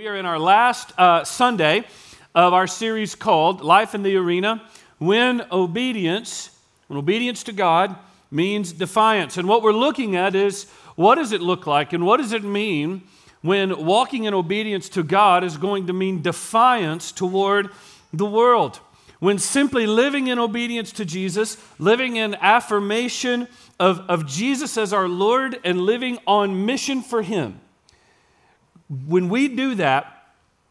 We are in our last uh, Sunday of our series called Life in the Arena When Obedience, when obedience to God means defiance. And what we're looking at is what does it look like and what does it mean when walking in obedience to God is going to mean defiance toward the world? When simply living in obedience to Jesus, living in affirmation of, of Jesus as our Lord, and living on mission for Him when we do that,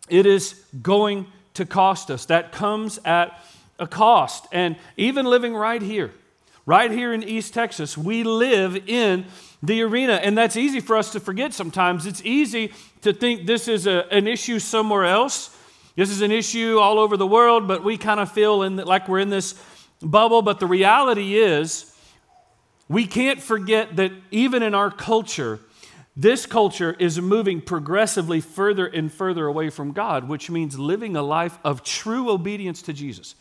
it is going to cost us. That comes at a cost. And even living right here, right here in East Texas, we live in the arena. And that's easy for us to forget sometimes. It's easy to think this is a, an issue somewhere else. This is an issue all over the world, but we kind of feel in, like we're in this bubble. But the reality is, we can't forget that even in our culture, this culture is moving progressively further and further away from God, which means living a life of true obedience to Jesus.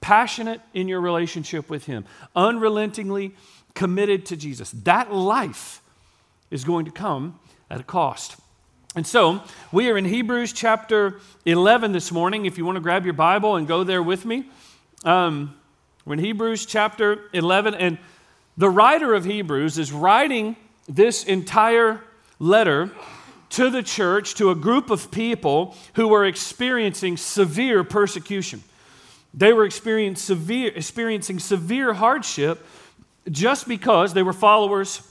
Passionate in your relationship with Him, unrelentingly committed to Jesus. That life is going to come at a cost. And so, we are in Hebrews chapter 11 this morning. If you want to grab your Bible and go there with me, um, we're in Hebrews chapter 11, and the writer of Hebrews is writing this entire letter to the church, to a group of people who were experiencing severe persecution. They were experiencing severe, experiencing severe hardship just because they were followers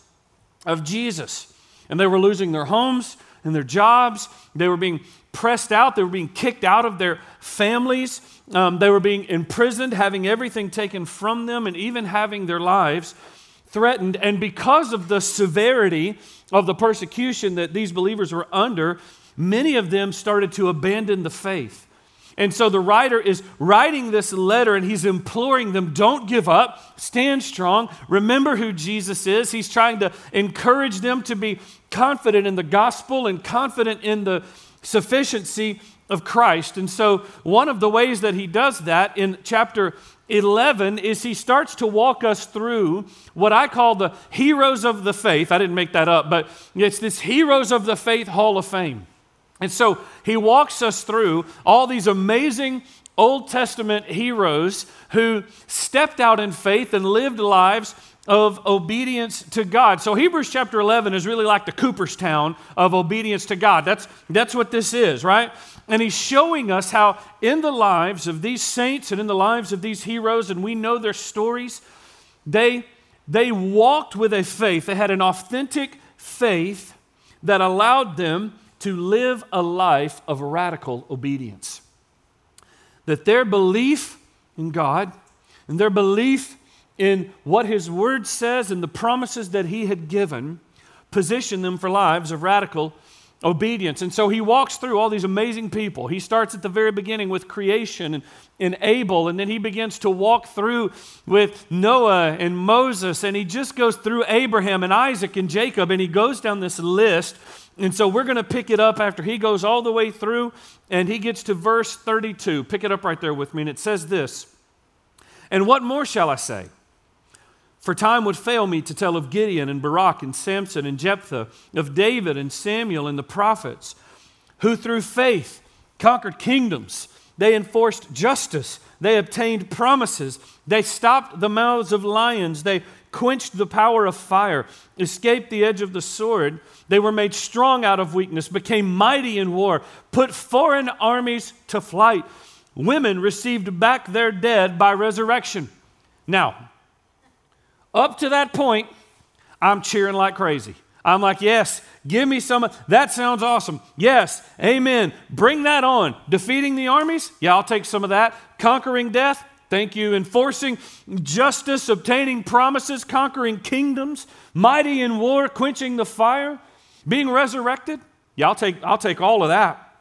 of Jesus. And they were losing their homes and their jobs. They were being pressed out. They were being kicked out of their families. Um, they were being imprisoned, having everything taken from them, and even having their lives threatened. And because of the severity of the persecution that these believers were under, many of them started to abandon the faith. And so the writer is writing this letter and he's imploring them don't give up, stand strong, remember who Jesus is. He's trying to encourage them to be confident in the gospel and confident in the sufficiency of Christ. And so, one of the ways that he does that in chapter 11 is he starts to walk us through what I call the heroes of the faith. I didn't make that up, but it's this heroes of the faith hall of fame. And so he walks us through all these amazing Old Testament heroes who stepped out in faith and lived lives of obedience to God. So Hebrews chapter 11 is really like the Cooperstown of obedience to God. That's, that's what this is, right? And he's showing us how, in the lives of these saints and in the lives of these heroes, and we know their stories, they, they walked with a faith. They had an authentic faith that allowed them to live a life of radical obedience. That their belief in God and their belief in what His Word says and the promises that He had given position them for lives of radical obedience. And so he walks through all these amazing people. He starts at the very beginning with creation and, and Abel, and then he begins to walk through with Noah and Moses, and he just goes through Abraham and Isaac and Jacob, and he goes down this list. And so we're going to pick it up after he goes all the way through, and he gets to verse 32. Pick it up right there with me, and it says this And what more shall I say? For time would fail me to tell of Gideon and Barak and Samson and Jephthah, of David and Samuel and the prophets, who through faith conquered kingdoms. They enforced justice. They obtained promises. They stopped the mouths of lions. They quenched the power of fire, escaped the edge of the sword. They were made strong out of weakness, became mighty in war, put foreign armies to flight. Women received back their dead by resurrection. Now, up to that point, I'm cheering like crazy. I'm like, yes, give me some. That sounds awesome. Yes, amen. Bring that on. Defeating the armies? Yeah, I'll take some of that. Conquering death? Thank you. Enforcing justice, obtaining promises, conquering kingdoms, mighty in war, quenching the fire, being resurrected? Yeah, I'll take, I'll take all of that.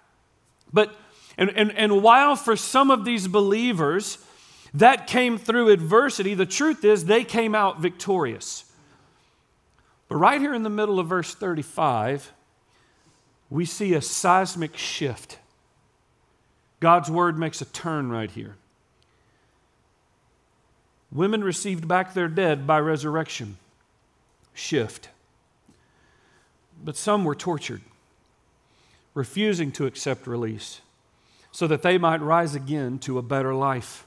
But, and, and, and while for some of these believers, that came through adversity, the truth is they came out victorious. But right here in the middle of verse 35, we see a seismic shift. God's word makes a turn right here. Women received back their dead by resurrection. Shift. But some were tortured. refusing to accept release so that they might rise again to a better life.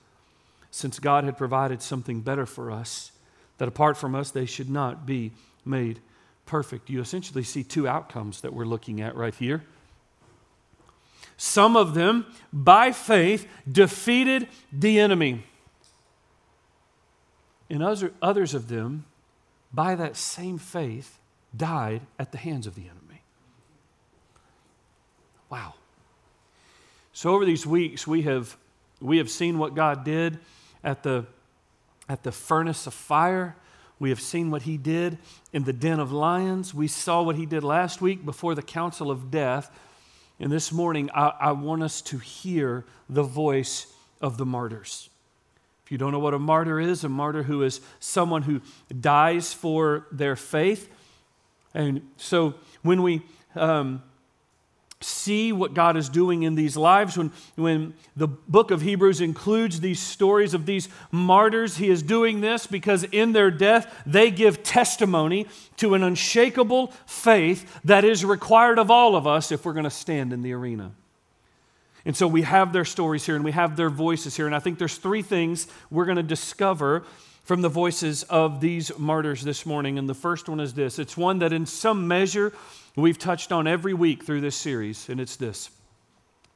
since God had provided something better for us, that apart from us they should not be made perfect. You essentially see two outcomes that we're looking at right here. Some of them, by faith, defeated the enemy. And others of them, by that same faith, died at the hands of the enemy. Wow. So over these weeks, we have, we have seen what God did at the, at the furnace of fire we have seen what he did in the den of lions. We saw what he did last week before the council of death. And this morning, I, I, want us to hear the voice of the martyrs. If you don't know what a martyr is, a martyr who is someone who dies for their faith. And so when we um, see what God is doing in these lives. When, when the book of Hebrews includes these stories of these martyrs, he is doing this because in their death, they give testimony to an unshakable faith that is required of all of us if we're going to stand in the arena. And so we have their stories here and we have their voices here. And I think there's three things we're going to discover from the voices of these martyrs this morning. And the first one is this it's one that in some measure we've touched on every week through this series, and it's this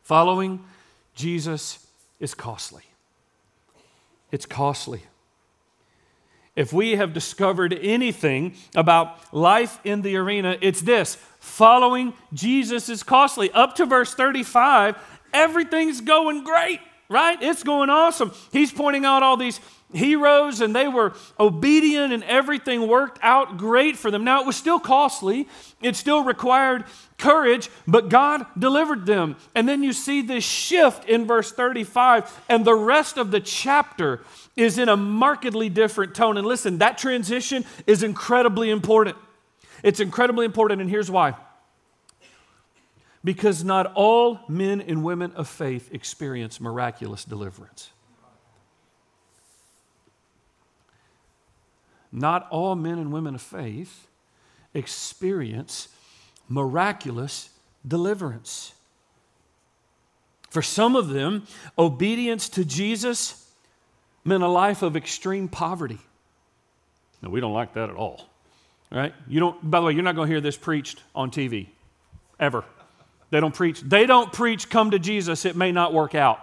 following Jesus is costly. It's costly. If we have discovered anything about life in the arena, it's this following Jesus is costly. Up to verse 35, everything's going great, right? It's going awesome. He's pointing out all these heroes and they were obedient and everything worked out great for them. Now, it was still costly, it still required courage, but God delivered them. And then you see this shift in verse 35, and the rest of the chapter is in a markedly different tone. And listen, that transition is incredibly important. It's incredibly important, and here's why. Because not all men and women of faith experience miraculous deliverance. not all men and women of faith experience miraculous deliverance. For some of them, obedience to Jesus meant a life of extreme poverty. No, we don't like that at all. Right? You don't, by the way, you're not going to hear this preached on TV ever. They don't preach, they don't preach, come to Jesus, it may not work out.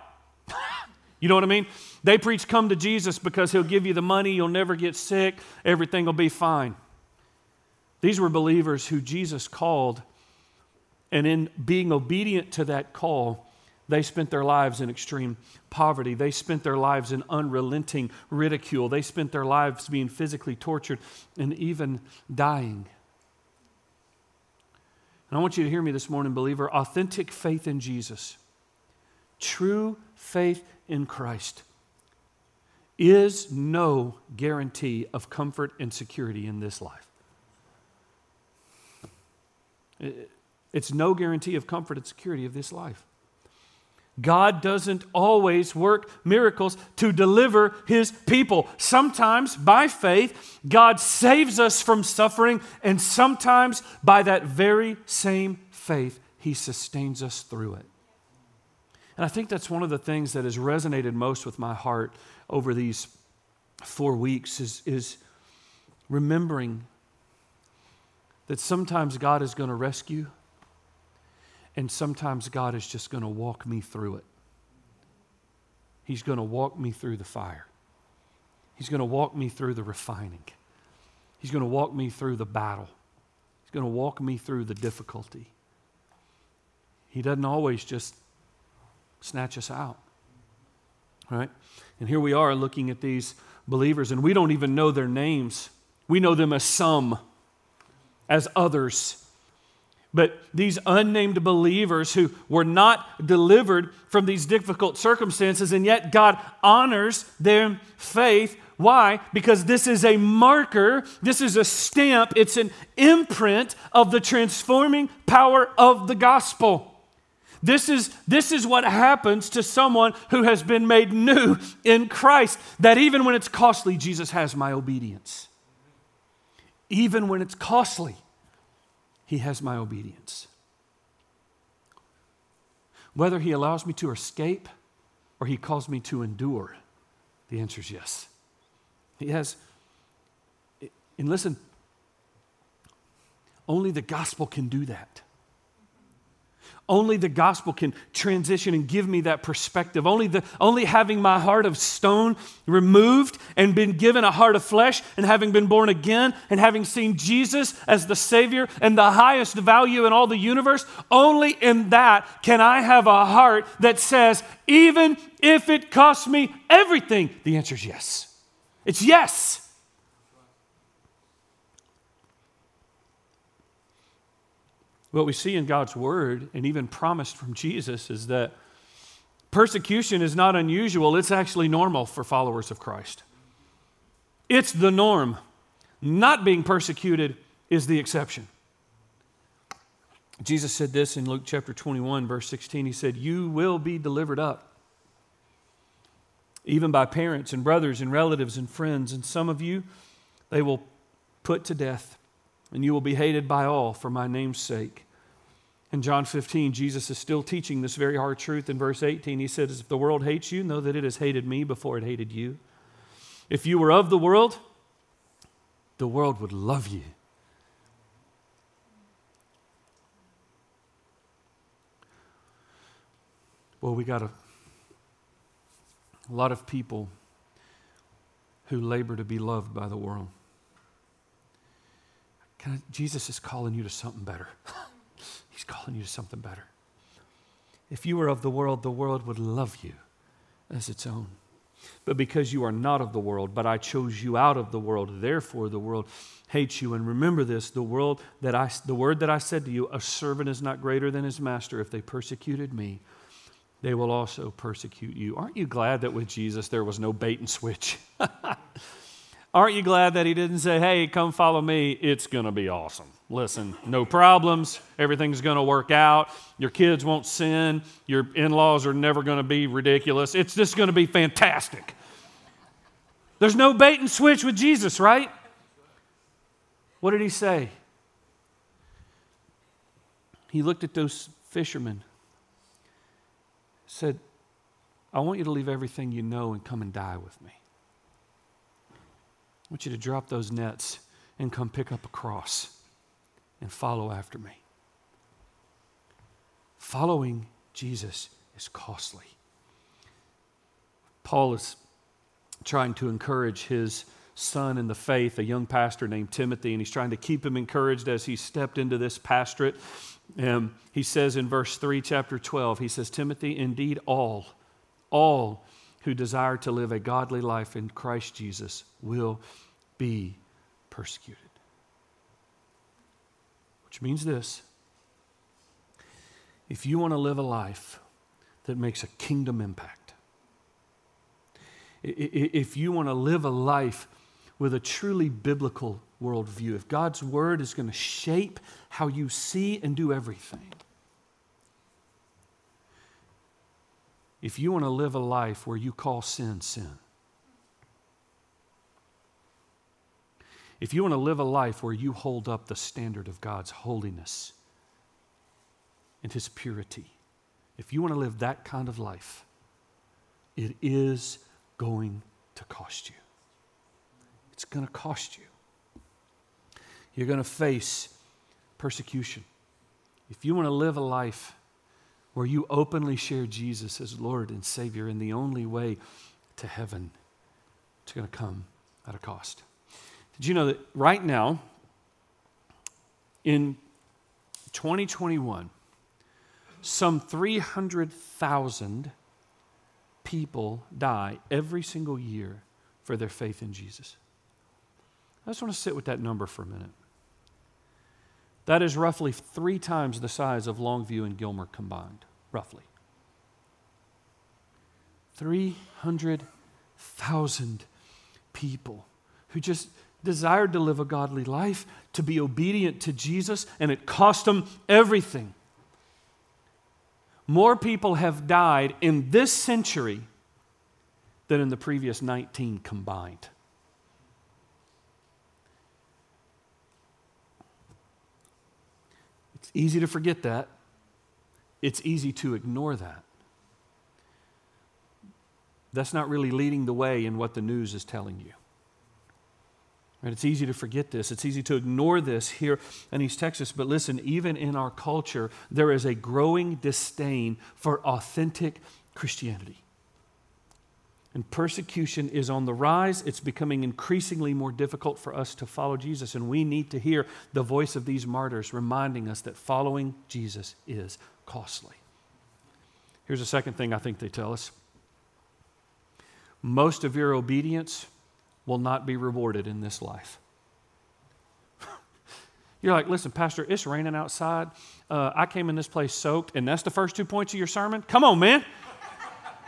you know what I mean? They preach, come to Jesus because he'll give you the money, you'll never get sick, everything will be fine. These were believers who Jesus called, and in being obedient to that call, they spent their lives in extreme poverty. They spent their lives in unrelenting ridicule. They spent their lives being physically tortured and even dying. And I want you to hear me this morning, believer. Authentic faith in Jesus, true faith in Christ is no guarantee of comfort and security in this life. It's no guarantee of comfort and security of this life. God doesn't always work miracles to deliver his people. Sometimes, by faith, God saves us from suffering, and sometimes, by that very same faith, he sustains us through it. And I think that's one of the things that has resonated most with my heart over these four weeks is, is remembering that sometimes God is going to rescue, and sometimes God is just going to walk me through it. He's going to walk me through the fire. He's going to walk me through the refining. He's going to walk me through the battle. He's going to walk me through the difficulty. He doesn't always just snatch us out. Right? And here we are looking at these believers, and we don't even know their names. We know them as some, as others. But these unnamed believers who were not delivered from these difficult circumstances, and yet God honors their faith. Why? Because this is a marker, this is a stamp, it's an imprint of the transforming power of the gospel. This is, this is what happens to someone who has been made new in Christ, that even when it's costly, Jesus has my obedience. Even when it's costly, he has my obedience. Whether He allows me to escape or He calls me to endure, the answer is yes. He has, and listen, only the gospel can do that. Only the gospel can transition and give me that perspective. Only, the, only having my heart of stone removed and been given a heart of flesh and having been born again and having seen Jesus as the Savior and the highest value in all the universe, only in that can I have a heart that says, even if it costs me everything, the answer is yes. It's yes. What we see in God's word and even promised from Jesus is that persecution is not unusual, it's actually normal for followers of Christ. It's the norm. Not being persecuted is the exception. Jesus said this in Luke chapter 21, verse 16. He said, You will be delivered up, even by parents and brothers and relatives and friends. And some of you they will put to death and you will be hated by all for my name's sake. In John 15, Jesus is still teaching this very hard truth. In verse 18, he says, If the world hates you, know that it has hated me before it hated you. If you were of the world, the world would love you. Well, we got a, a lot of people who labor to be loved by the world. I, Jesus is calling you to something better. He's calling you to something better. If you were of the world, the world would love you as its own. But because you are not of the world, but I chose you out of the world, therefore the world hates you. And remember this: the world that I, the word that I said to you, a servant is not greater than his master. If they persecuted me, they will also persecute you. Aren't you glad that with Jesus there was no bait and switch? Aren't you glad that he didn't say, hey, come follow me? It's going to be awesome. Listen, no problems. Everything's going to work out. Your kids won't sin. Your in laws are never going to be ridiculous. It's just going to be fantastic. There's no bait and switch with Jesus, right? What did he say? He looked at those fishermen, said, I want you to leave everything you know and come and die with me want you to drop those nets and come pick up a cross and follow after me. Following Jesus is costly. Paul is trying to encourage his son in the faith, a young pastor named Timothy, and he's trying to keep him encouraged as he stepped into this pastorate. Um, he says in verse 3, chapter 12, he says, Timothy, indeed, all, all who desire to live a godly life in Christ Jesus will be persecuted. Which means this if you want to live a life that makes a kingdom impact, if you want to live a life with a truly biblical worldview, if God's word is going to shape how you see and do everything, if you want to live a life where you call sin sin, if you want to live a life where you hold up the standard of God's holiness and His purity, if you want to live that kind of life, it is going to cost you. It's going to cost you. You're going to face persecution. If you want to live a life where you openly share Jesus as Lord and Savior in the only way to heaven, it's going to come at a cost. Did you know that right now, in 2021, some 300,000 people die every single year for their faith in Jesus? I just want to sit with that number for a minute. That is roughly three times the size of Longview and Gilmer combined, roughly. 300,000 people who just desired to live a godly life, to be obedient to Jesus, and it cost them everything. More people have died in this century than in the previous 19 combined. Easy to forget that. It's easy to ignore that. That's not really leading the way in what the news is telling you. Right? It's easy to forget this. It's easy to ignore this here in East Texas. But listen, even in our culture, there is a growing disdain for authentic Christianity. And persecution is on the rise. It's becoming increasingly more difficult for us to follow Jesus. And we need to hear the voice of these martyrs reminding us that following Jesus is costly. Here's a second thing I think they tell us most of your obedience will not be rewarded in this life. You're like, listen, Pastor, it's raining outside. Uh, I came in this place soaked, and that's the first two points of your sermon? Come on, man.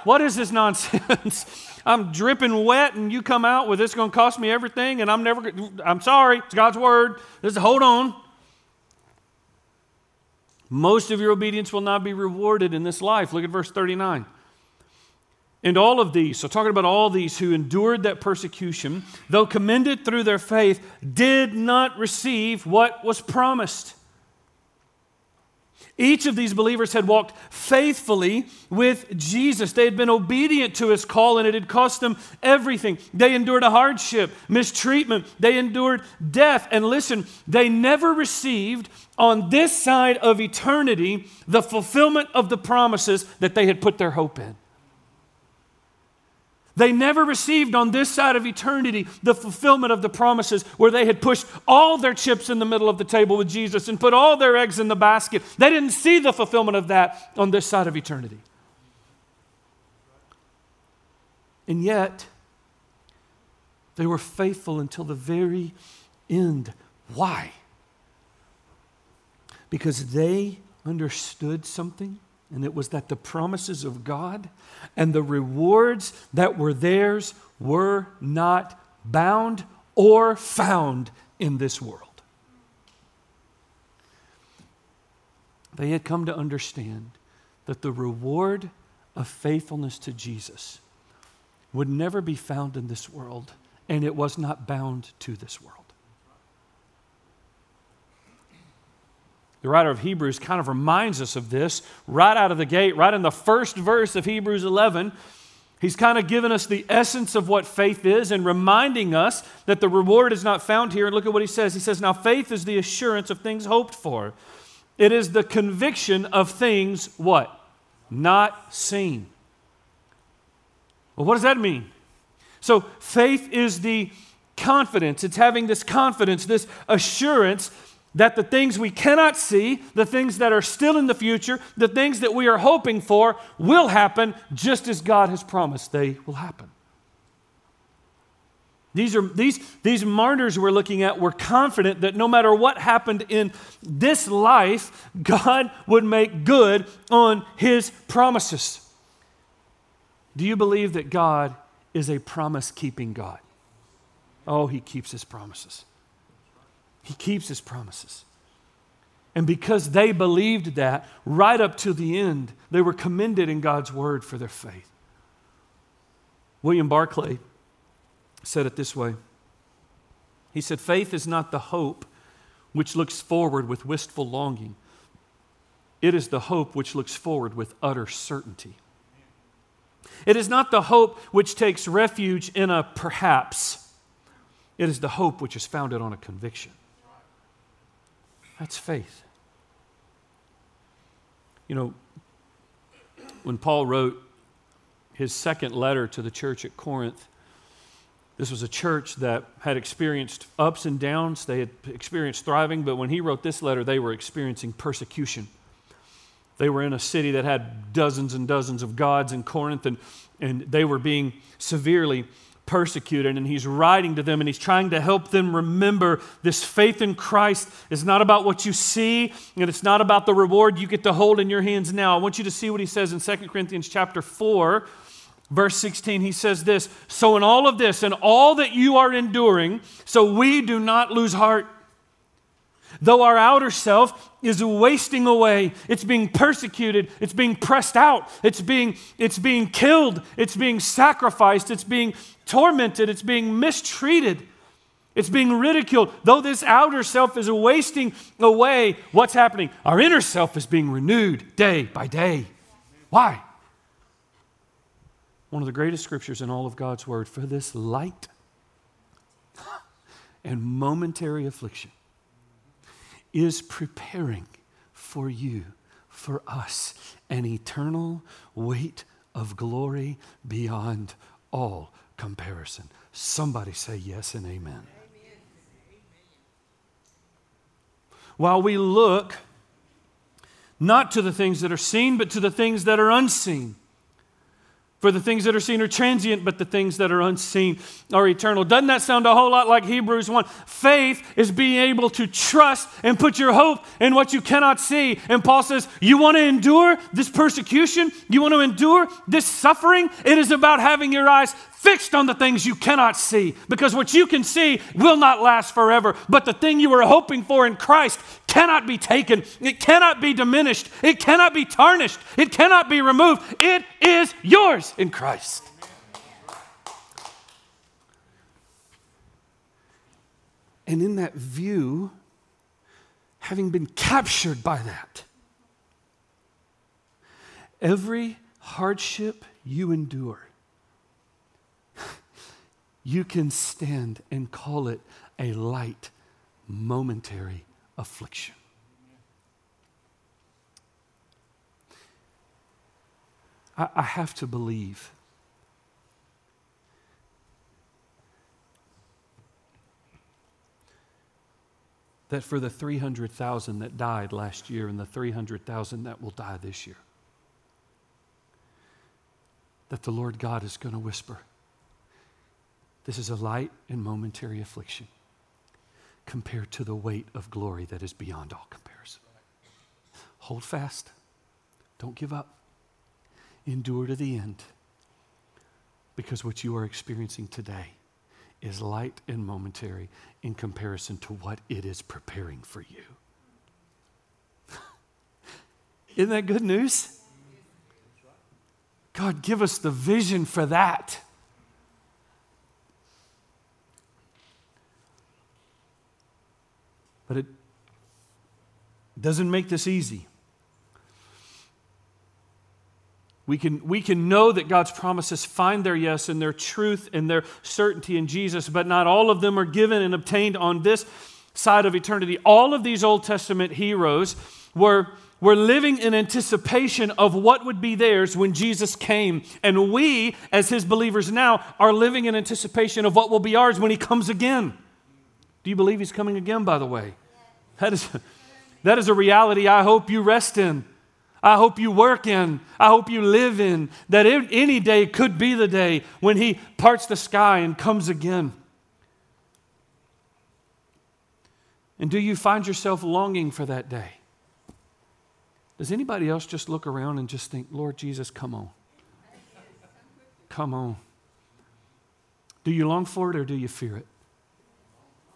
What is this nonsense? I'm dripping wet, and you come out with it's going to cost me everything, and I'm never, I'm sorry, it's God's word. Just hold on. Most of your obedience will not be rewarded in this life. Look at verse 39. And all of these, so talking about all these who endured that persecution, though commended through their faith, did not receive what was promised. Each of these believers had walked faithfully with Jesus. They had been obedient to his call, and it had cost them everything. They endured a hardship, mistreatment, they endured death. And listen, they never received on this side of eternity the fulfillment of the promises that they had put their hope in. They never received on this side of eternity the fulfillment of the promises where they had pushed all their chips in the middle of the table with Jesus and put all their eggs in the basket. They didn't see the fulfillment of that on this side of eternity. And yet, they were faithful until the very end. Why? Because they understood something and it was that the promises of God and the rewards that were theirs were not bound or found in this world. They had come to understand that the reward of faithfulness to Jesus would never be found in this world, and it was not bound to this world. The writer of Hebrews kind of reminds us of this right out of the gate, right in the first verse of Hebrews 11. He's kind of given us the essence of what faith is and reminding us that the reward is not found here. And look at what he says. He says, Now faith is the assurance of things hoped for, it is the conviction of things what? Not seen. Well, what does that mean? So faith is the confidence, it's having this confidence, this assurance that the things we cannot see, the things that are still in the future, the things that we are hoping for will happen just as God has promised they will happen. These, are, these, these martyrs we're looking at were confident that no matter what happened in this life, God would make good on his promises. Do you believe that God is a promise keeping God? Oh, he keeps his promises. He keeps his promises. And because they believed that right up to the end, they were commended in God's word for their faith. William Barclay said it this way He said, Faith is not the hope which looks forward with wistful longing, it is the hope which looks forward with utter certainty. It is not the hope which takes refuge in a perhaps, it is the hope which is founded on a conviction. That's faith. You know, when Paul wrote his second letter to the church at Corinth, this was a church that had experienced ups and downs. They had experienced thriving, but when he wrote this letter, they were experiencing persecution. They were in a city that had dozens and dozens of gods in Corinth, and, and they were being severely persecuted. And he's writing to them and he's trying to help them remember this faith in Christ is not about what you see and it's not about the reward you get to hold in your hands now. I want you to see what he says in 2 Corinthians chapter 4. Verse 16, he says this So, in all of this and all that you are enduring, so we do not lose heart. Though our outer self is wasting away, it's being persecuted, it's being pressed out, it's being, it's being killed, it's being sacrificed, it's being tormented, it's being mistreated, it's being ridiculed. Though this outer self is wasting away, what's happening? Our inner self is being renewed day by day. Why? One of the greatest scriptures in all of God's Word for this light and momentary affliction is preparing for you, for us, an eternal weight of glory beyond all comparison. Somebody say yes and amen. amen. While we look not to the things that are seen, but to the things that are unseen. For the things that are seen are transient, but the things that are unseen are eternal. Doesn't that sound a whole lot like Hebrews 1? Faith is being able to trust and put your hope in what you cannot see. And Paul says, You want to endure this persecution? You want to endure this suffering? It is about having your eyes fixed on the things you cannot see because what you can see will not last forever. But the thing you were hoping for in Christ cannot be taken, it cannot be diminished, it cannot be tarnished, it cannot be removed. It is yours in Christ. And in that view, having been captured by that, every hardship you endure you can stand and call it a light, momentary affliction. I, I have to believe that for the 300,000 that died last year and the 300,000 that will die this year, that the Lord God is going to whisper, this is a light and momentary affliction compared to the weight of glory that is beyond all comparison. Hold fast. Don't give up. Endure to the end. Because what you are experiencing today is light and momentary in comparison to what it is preparing for you. Isn't that good news? God, give us the vision for that. But it doesn't make this easy. We can, we can know that God's promises find their yes and their truth and their certainty in Jesus, but not all of them are given and obtained on this side of eternity. All of these Old Testament heroes were, were living in anticipation of what would be theirs when Jesus came. And we, as his believers now, are living in anticipation of what will be ours when he comes again. Do you believe he's coming again, by the way? That is, that is a reality I hope you rest in. I hope you work in. I hope you live in. That any day could be the day when he parts the sky and comes again. And do you find yourself longing for that day? Does anybody else just look around and just think, Lord Jesus, come on? Come on. Do you long for it or do you fear it?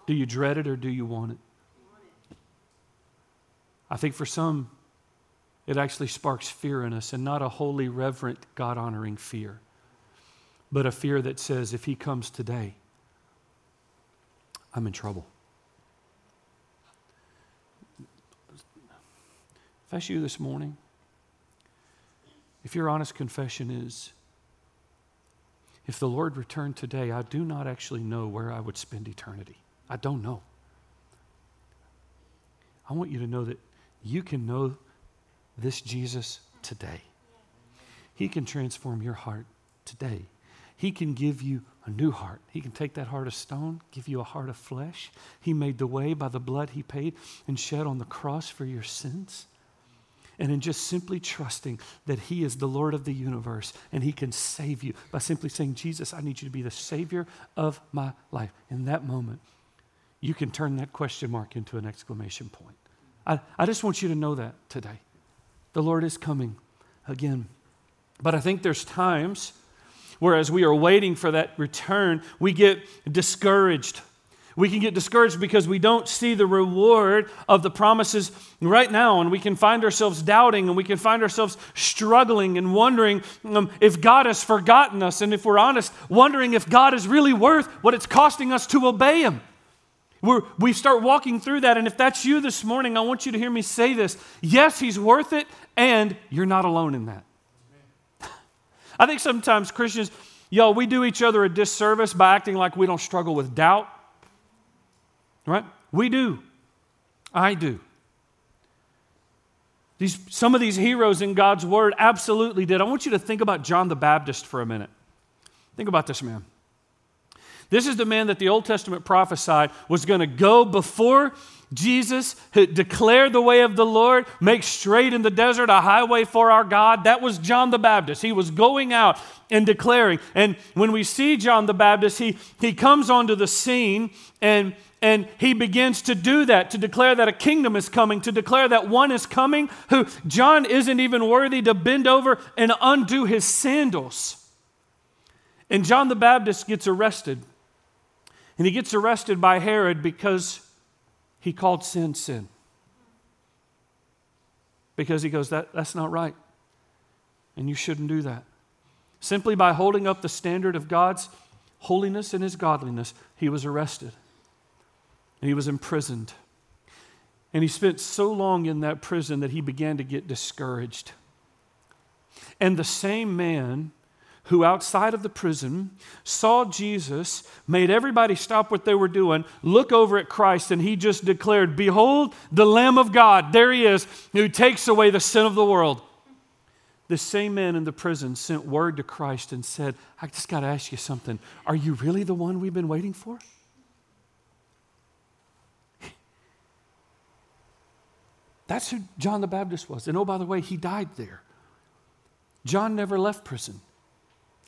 Do you dread it or do you want it? I think for some, it actually sparks fear in us, and not a holy, reverent, God honoring fear, but a fear that says, if He comes today, I'm in trouble. If that's you this morning, if your honest confession is, if the Lord returned today, I do not actually know where I would spend eternity. I don't know. I want you to know that you can know this Jesus today. He can transform your heart today. He can give you a new heart. He can take that heart of stone, give you a heart of flesh. He made the way by the blood he paid and shed on the cross for your sins. and in just simply trusting that He is the Lord of the universe and He can save you by simply saying, Jesus, I need you to be the Savior of my life. In that moment, you can turn that question mark into an exclamation point. I, I just want you to know that today. The Lord is coming again. But I think there's times where, as we are waiting for that return, we get discouraged we can get discouraged because we don't see the reward of the promises right now, and we can find ourselves doubting and we can find ourselves struggling and wondering um, if God has forgotten us, and if we're honest, wondering if God is really worth what it's costing us to obey Him. We're, we start walking through that, and if that's you this morning, I want you to hear me say this. Yes, He's worth it, and you're not alone in that. I think sometimes Christians, y'all, we do each other a disservice by acting like we don't struggle with doubt Right? We do. I do. These, some of these heroes in God's word absolutely did. I want you to think about John the Baptist for a minute. Think about this man. This is the man that the Old Testament prophesied was going to go before Jesus, declare the way of the Lord, make straight in the desert a highway for our God. That was John the Baptist. He was going out and declaring. And when we see John the Baptist, he, he comes onto the scene and and he begins to do that, to declare that a kingdom is coming, to declare that one is coming who John isn't even worthy to bend over and undo his sandals. And John the Baptist gets arrested. And he gets arrested by Herod because he called sin sin. Because he goes, that, That's not right. And you shouldn't do that. Simply by holding up the standard of God's holiness and his godliness, he was arrested and he was imprisoned. And he spent so long in that prison that he began to get discouraged. And the same man who, outside of the prison, saw Jesus, made everybody stop what they were doing, look over at Christ, and he just declared, Behold, the Lamb of God, there he is, who takes away the sin of the world. The same man in the prison sent word to Christ and said, I just got to ask you something. Are you really the one we've been waiting for? That's who John the Baptist was. And oh, by the way, he died there. John never left prison,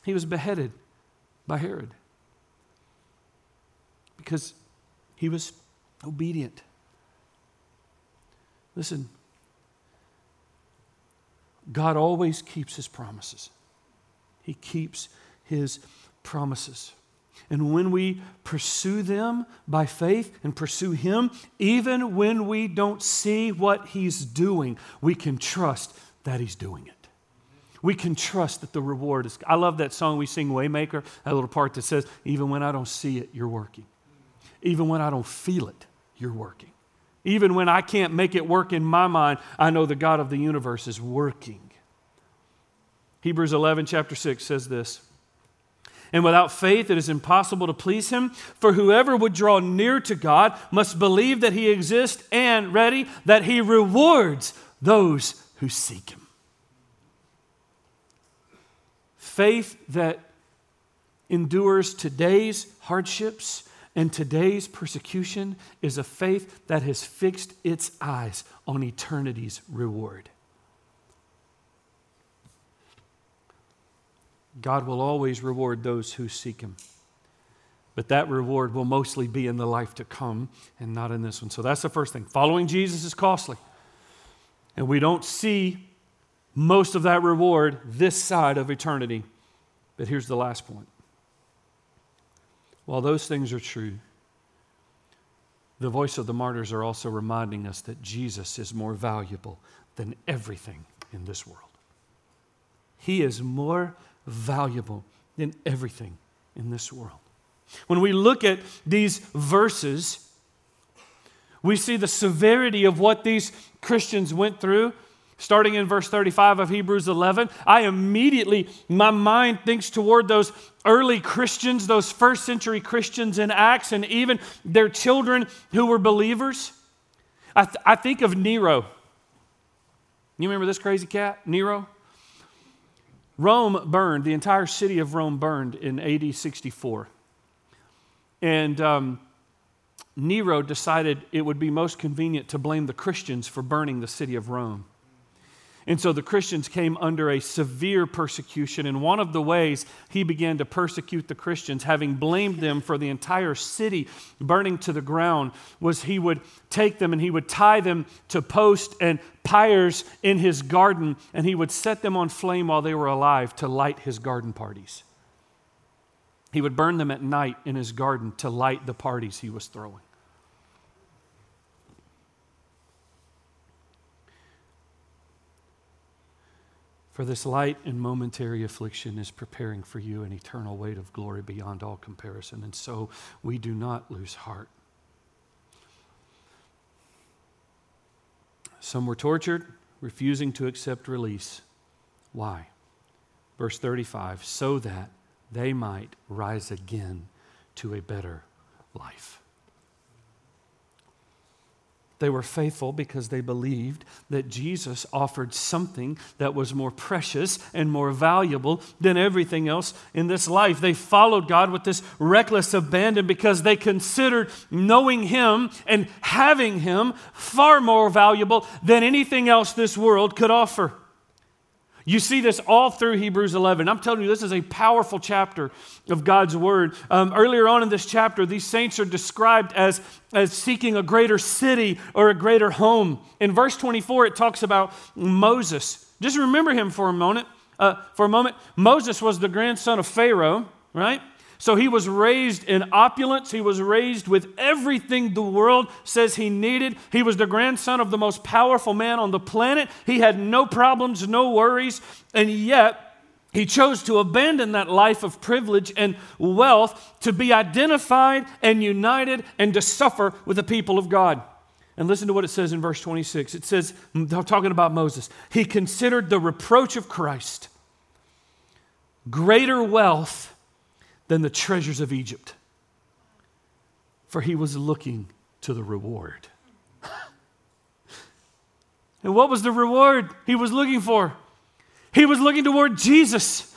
he was beheaded by Herod because he was obedient. Listen, God always keeps his promises. He keeps his promises. And when we pursue them by faith and pursue Him, even when we don't see what He's doing, we can trust that He's doing it. We can trust that the reward is. I love that song we sing, Waymaker, that little part that says, Even when I don't see it, you're working. Even when I don't feel it, you're working. Even when I can't make it work in my mind, I know the God of the universe is working. Hebrews 11, chapter 6 says this. And without faith, it is impossible to please him. For whoever would draw near to God must believe that he exists and, ready, that he rewards those who seek him. Faith that endures today's hardships and today's persecution is a faith that has fixed its eyes on eternity's reward. God will always reward those who seek Him. But that reward will mostly be in the life to come and not in this one. So that's the first thing. Following Jesus is costly. And we don't see most of that reward this side of eternity. But here's the last point. While those things are true, the voice of the martyrs are also reminding us that Jesus is more valuable than everything in this world. He is more valuable than everything in this world. When we look at these verses, we see the severity of what these Christians went through. Starting in verse 35 of Hebrews 11, I immediately, my mind thinks toward those early Christians, those first century Christians in Acts, and even their children who were believers. I, th- I think of Nero. You remember this crazy cat, Nero? Rome burned, the entire city of Rome burned in AD 64. And um, Nero decided it would be most convenient to blame the Christians for burning the city of Rome. And so the Christians came under a severe persecution. And one of the ways he began to persecute the Christians, having blamed them for the entire city burning to the ground, was he would take them and he would tie them to posts and pyres in his garden, and he would set them on flame while they were alive to light his garden parties. He would burn them at night in his garden to light the parties he was throwing. For this light and momentary affliction is preparing for you an eternal weight of glory beyond all comparison. And so we do not lose heart. Some were tortured, refusing to accept release. Why? Verse 35 so that they might rise again to a better life. They were faithful because they believed that Jesus offered something that was more precious and more valuable than everything else in this life. They followed God with this reckless abandon because they considered knowing Him and having Him far more valuable than anything else this world could offer. You see this all through Hebrews 11. I'm telling you, this is a powerful chapter of God's Word. Um, earlier on in this chapter, these saints are described as, as seeking a greater city or a greater home. In verse 24, it talks about Moses. Just remember him for a moment. Uh, for a moment, Moses was the grandson of Pharaoh, right? So he was raised in opulence. He was raised with everything the world says he needed. He was the grandson of the most powerful man on the planet. He had no problems, no worries, and yet he chose to abandon that life of privilege and wealth to be identified and united and to suffer with the people of God. And listen to what it says in verse 26. It says, talking about Moses, he considered the reproach of Christ greater wealth than the treasures of Egypt, for he was looking to the reward. and what was the reward he was looking for? He was looking toward Jesus.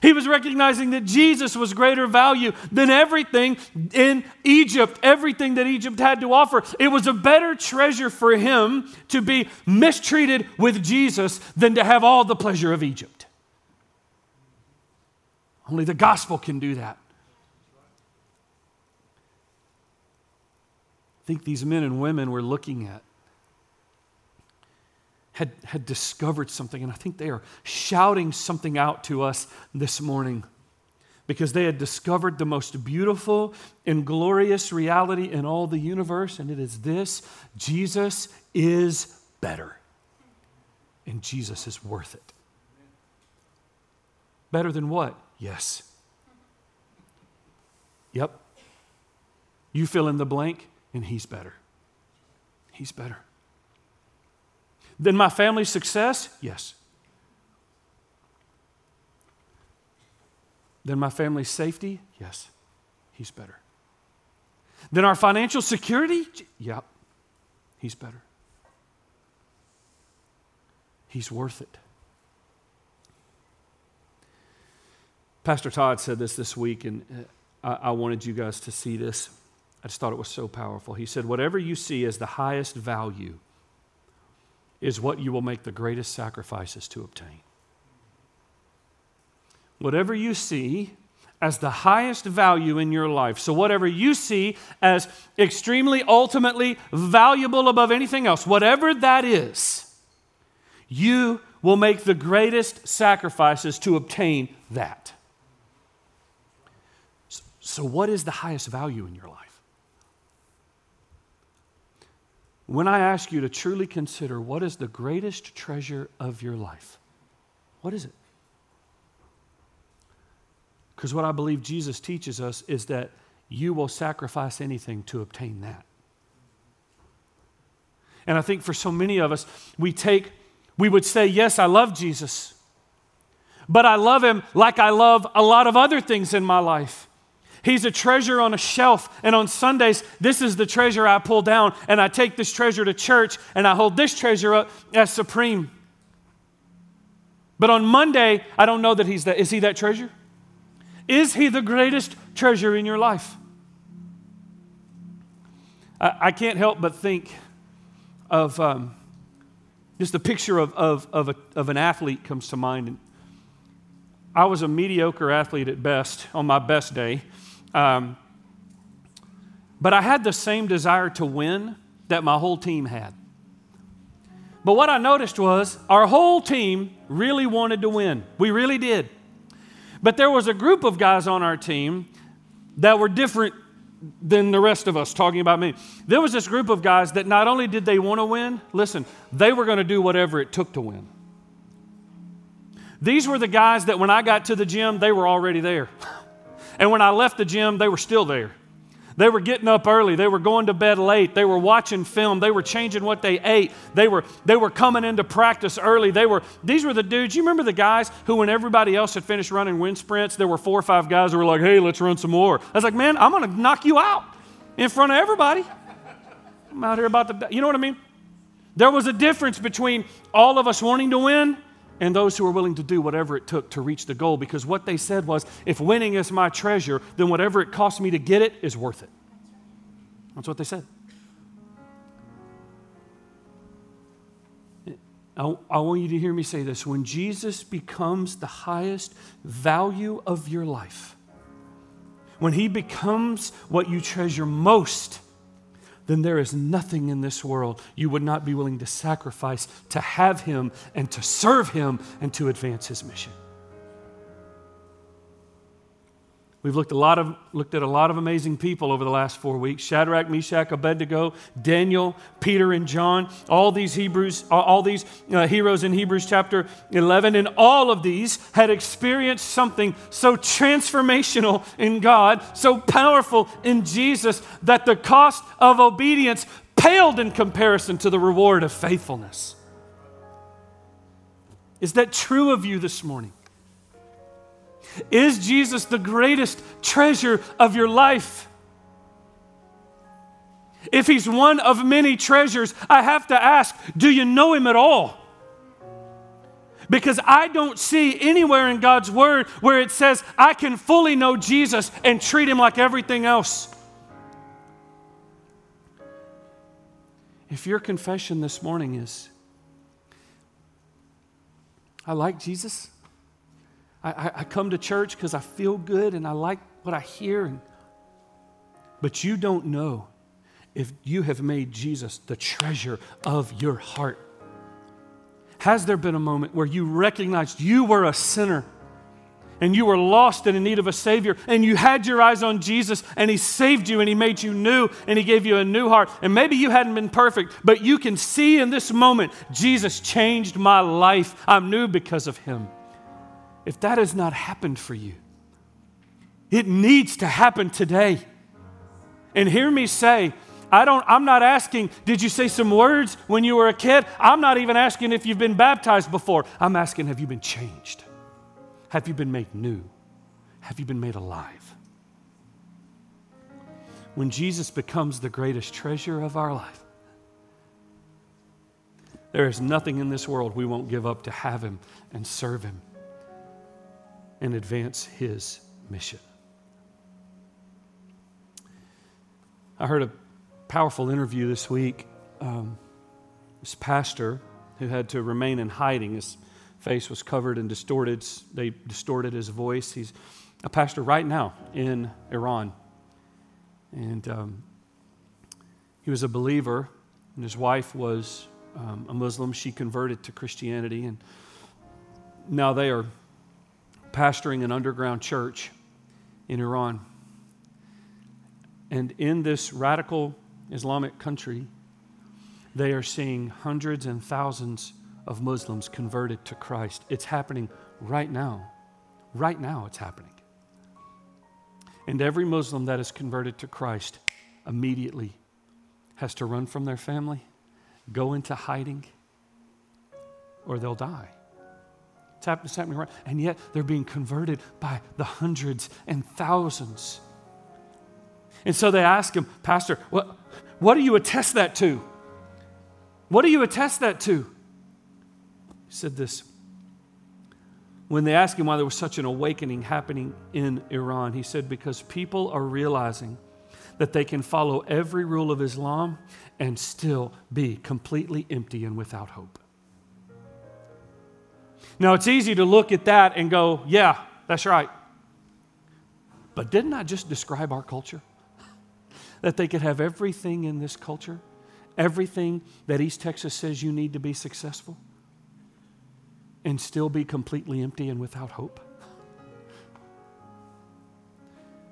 He was recognizing that Jesus was greater value than everything in Egypt, everything that Egypt had to offer. It was a better treasure for him to be mistreated with Jesus than to have all the pleasure of Egypt. Only the gospel can do that. I think these men and women we're looking at had, had discovered something, and I think they are shouting something out to us this morning because they had discovered the most beautiful and glorious reality in all the universe, and it is this Jesus is better, and Jesus is worth it. Better than what? Yes. Yep. You fill in the blank, and He's better. He's better. Then my family's success? Yes. Then my family's safety? Yes. He's better. Then our financial security? Yep. He's better. He's worth it. Pastor Todd said this this week, and uh, I, I wanted you guys to see this. I just thought it was so powerful. He said, Whatever you see as the highest value is what you will make the greatest sacrifices to obtain. Whatever you see as the highest value in your life. So, whatever you see as extremely, ultimately valuable above anything else, whatever that is, you will make the greatest sacrifices to obtain that. So, what is the highest value in your life? When I ask you to truly consider what is the greatest treasure of your life, what is it? Because what I believe Jesus teaches us is that you will sacrifice anything to obtain that. And I think for so many of us, we take, we would say, Yes, I love Jesus, but I love him like I love a lot of other things in my life. He's a treasure on a shelf. And on Sundays, this is the treasure I pull down, and I take this treasure to church, and I hold this treasure up as supreme. But on Monday, I don't know that he's that. Is he that treasure? Is he the greatest treasure in your life? I, I can't help but think of um, Just the picture of, of, of, a, of an athlete comes to mind. I was a mediocre athlete at best on my best day. Um, but I had the same desire to win that my whole team had. But what I noticed was our whole team really wanted to win. We really did. But there was a group of guys on our team that were different than the rest of us, talking about me. There was this group of guys that not only did they want to win, listen, they were going to do whatever it took to win. These were the guys that when I got to the gym, they were already there. And when I left the gym, they were still there. They were getting up early. They were going to bed late. They were watching film. They were changing what they ate. They were, they were coming into practice early. They were, these were the dudes. You remember the guys who, when everybody else had finished running wind sprints, there were four or five guys who were like, hey, let's run some more. I was like, man, I'm going to knock you out in front of everybody. I'm out here about the, you know what I mean? There was a difference between all of us wanting to win and those who were willing to do whatever it took to reach the goal because what they said was if winning is my treasure, then whatever it costs me to get it is worth it. That's what they said. I, I want you to hear me say this. When Jesus becomes the highest value of your life, when he becomes what you treasure most, then there is nothing in this world you would not be willing to sacrifice to have him and to serve him and to advance his mission. We've looked, a lot of, looked at a lot of amazing people over the last four weeks Shadrach, Meshach, Abednego, Daniel, Peter, and John. All these Hebrews, all these uh, heroes in Hebrews chapter 11, and all of these had experienced something so transformational in God, so powerful in Jesus, that the cost of obedience paled in comparison to the reward of faithfulness. Is that true of you this morning? Is Jesus the greatest treasure of your life? If he's one of many treasures, I have to ask do you know him at all? Because I don't see anywhere in God's word where it says I can fully know Jesus and treat him like everything else. If your confession this morning is, I like Jesus, I, I come to church because I feel good and I like what I hear. And, but you don't know if you have made Jesus the treasure of your heart. Has there been a moment where you recognized you were a sinner and you were lost and in need of a Savior and you had your eyes on Jesus and He saved you and He made you new and He gave you a new heart? And maybe you hadn't been perfect, but you can see in this moment Jesus changed my life. I'm new because of Him if that has not happened for you, it needs to happen today. And hear me say, I don't, I'm not asking, did you say some words when you were a kid? I'm not even asking if you've been baptized before. I'm asking, have you been changed? Have you been made new? Have you been made alive? When Jesus becomes the greatest treasure of our life, there is nothing in this world we won't give up to have Him and serve Him and advance his mission. I heard a powerful interview this week. Um, this pastor who had to remain in hiding, his face was covered and distorted. They distorted his voice. He's a pastor right now in Iran. And um, he was a believer, and his wife was um, a Muslim. She converted to Christianity, and now they are pastoring an underground church in Iran. And in this radical Islamic country, they are seeing hundreds and thousands of Muslims converted to Christ. It's happening right now. Right now, it's happening. And every Muslim that is converted to Christ immediately has to run from their family, go into hiding, or they'll die. It's happening right. And yet they're being converted by the hundreds and thousands. And so they ask him, Pastor, what, what do you attest that to? What do you attest that to? He said this. When they asked him why there was such an awakening happening in Iran, he said, Because people are realizing that they can follow every rule of Islam and still be completely empty and without hope. Now, it's easy to look at that and go, yeah, that's right. But didn't I just describe our culture? that they could have everything in this culture, everything that East Texas says you need to be successful, and still be completely empty and without hope?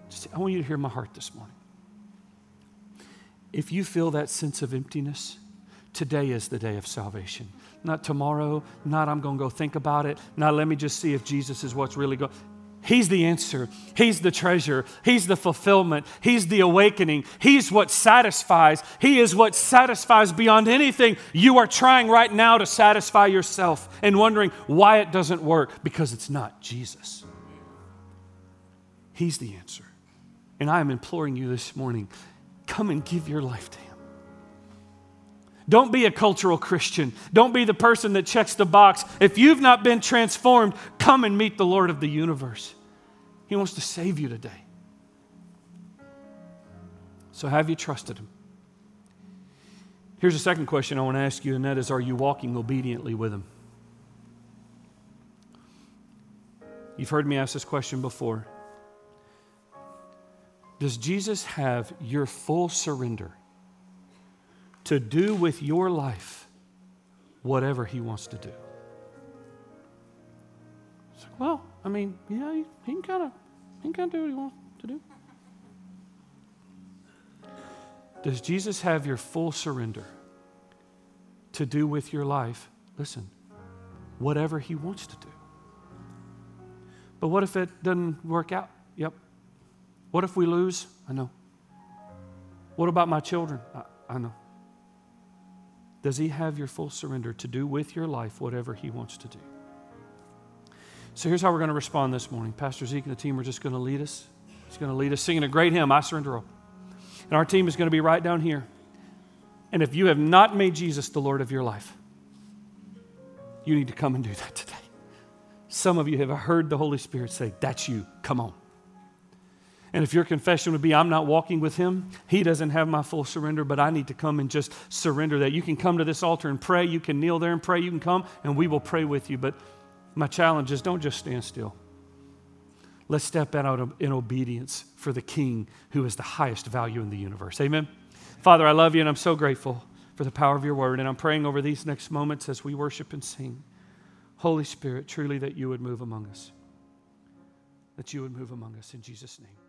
Just, I want you to hear my heart this morning. If you feel that sense of emptiness, today is the day of salvation. Not tomorrow, not I'm going to go think about it, not let me just see if Jesus is what's really going. He's the answer. He's the treasure. He's the fulfillment. He's the awakening. He's what satisfies. He is what satisfies beyond anything you are trying right now to satisfy yourself and wondering why it doesn't work because it's not Jesus. He's the answer. And I am imploring you this morning come and give your life to Him. Don't be a cultural Christian. Don't be the person that checks the box. If you've not been transformed, come and meet the Lord of the universe. He wants to save you today. So, have you trusted Him? Here's a second question I want to ask you, and that is Are you walking obediently with Him? You've heard me ask this question before. Does Jesus have your full surrender? To do with your life whatever He wants to do. It's like, well, I mean, yeah, he, can kind of he can kind of do what he wants to do. Does Jesus have your full surrender to do with your life? Listen, whatever He wants to do. But what if it doesn't work out? Yep. What if we lose? I know. What about my children? I, I know. Does He have your full surrender to do with your life whatever He wants to do? So here's how we're going to respond this morning. Pastor Zeke and the team are just going to lead us. He's going to lead us singing a great hymn, I Surrender All. And our team is going to be right down here. And if you have not made Jesus the Lord of your life, you need to come and do that today. Some of you have heard the Holy Spirit say, That's you, come on. And if your confession would be, I'm not walking with him, he doesn't have my full surrender, but I need to come and just surrender that. You can come to this altar and pray. You can kneel there and pray. You can come and we will pray with you. But my challenge is don't just stand still. Let's step out in obedience for the King who is the highest value in the universe. Amen. Father, I love you and I'm so grateful for the power of your word. And I'm praying over these next moments as we worship and sing. Holy Spirit, truly that you would move among us. That you would move among us in Jesus' name.